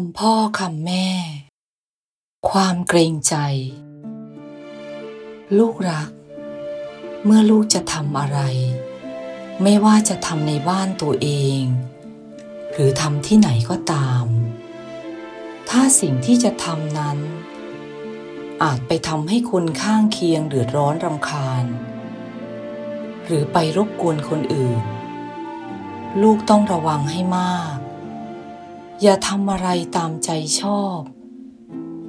ำพ่อคำแม่ ความเกรงใจ ลูกรัก เมื่อลูกจะทำอะไร ไม่ว่าจะทำในบ้านตัวเอง หรือทำที่ไหนก็ตาม ถ้าสิ่งที่จะทำนั้น อาจไปทำให้คนข้างเคียงเดือดร้อนรำคาญ หรือไปรบกวนคนอื่น ลูกต้องระวังให้มาก อย่าทำอะไรตามใจชอบ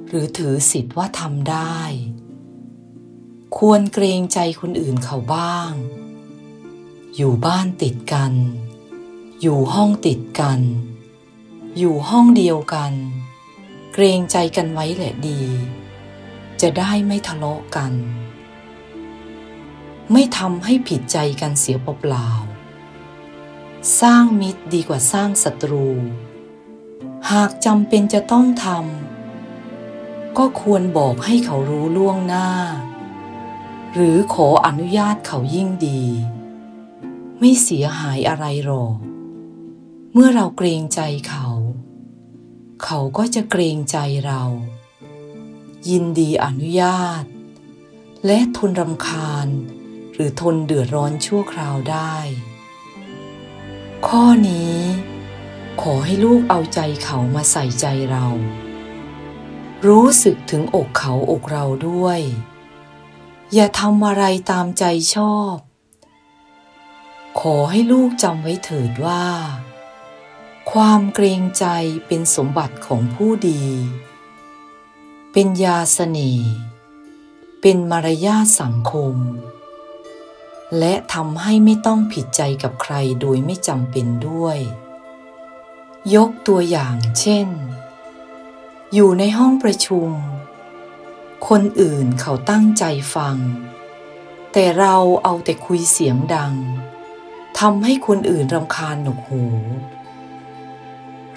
หรือถือสิทธิ์ว่าทำได้ ควรเกรงใจคนอื่นเขาบ้าง อยู่บ้านติดกัน อยู่ห้องติดกัน อยู่ห้องเดียวกัน เกรงใจกันไว้แหละดี จะได้ไม่ทะเลาะกัน ไม่ทำให้ผิดใจกันเสียเปล่าๆสร้างมิตรดีกว่าสร้างศัตรู หากจำเป็นจะต้องทำก็ควรบอกให้เขารู้ล่วงหน้า หรือขออนุญาตเขายิ่งดี ไม่เสียหายอะไรหรอก เมื่อเราเกรงใจเขา เขาก็จะเกรงใจเรา ยินดีอนุญาต และทนรำคาญ หรือทนเดือดร้อนชั่วคราวได้ ข้อนี้ ขอให้ลูกเอาใจเขามาใส่ใจเรา รู้สึกถึงอกเขาอกเราด้วย อย่าทำอะไรตามใจชอบ ขอให้ลูกจำไว้เถิดว่า ความเกรงใจเป็นสมบัติของผู้ดี เป็นยาเสน่ห์เป็นมารยาทสังคม และทำให้ไม่ต้องผิดใจกับใครโดยไม่จำเป็นด้วย ยกตัวอย่างเช่น อยู่ในห้องประชุม คนอื่นเขาตั้งใจฟัง แต่เราเอาแต่คุยเสียงดังทำให้คนอื่นรำคาญหนวกหู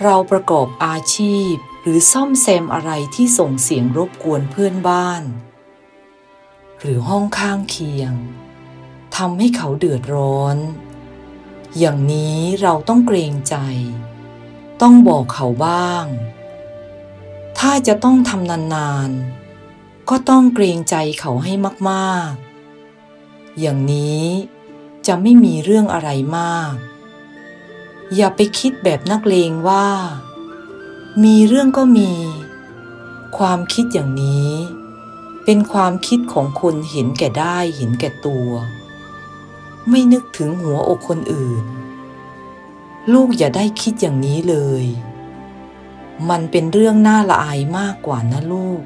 เราประกอบอาชีพหรือซ่อมแซมอะไรที่ส่งเสียงรบกวนเพื่อนบ้าน หรือห้องข้างเคียงทำให้เขาเดือดร้อน อย่างนี้เราต้องเกรงใจ ต้องบอกเขาบ้าง ถ้าจะต้องทำนานๆ ก็ต้องเกรงใจเขาให้มากๆ อย่างนี้จะไม่มีเรื่องอะไรมาก อย่าไปคิดแบบนักเลงว่า มีเรื่องก็มี ความคิดอย่างนี้ เป็นความคิดของคนเห็นแก่ได้เห็นแก่ตัว ไม่นึกถึงหัวอกคนอื่น ลูกอย่าได้คิดอย่างนี้เลย มันเป็นเรื่องน่าละอายมากกว่านะลูก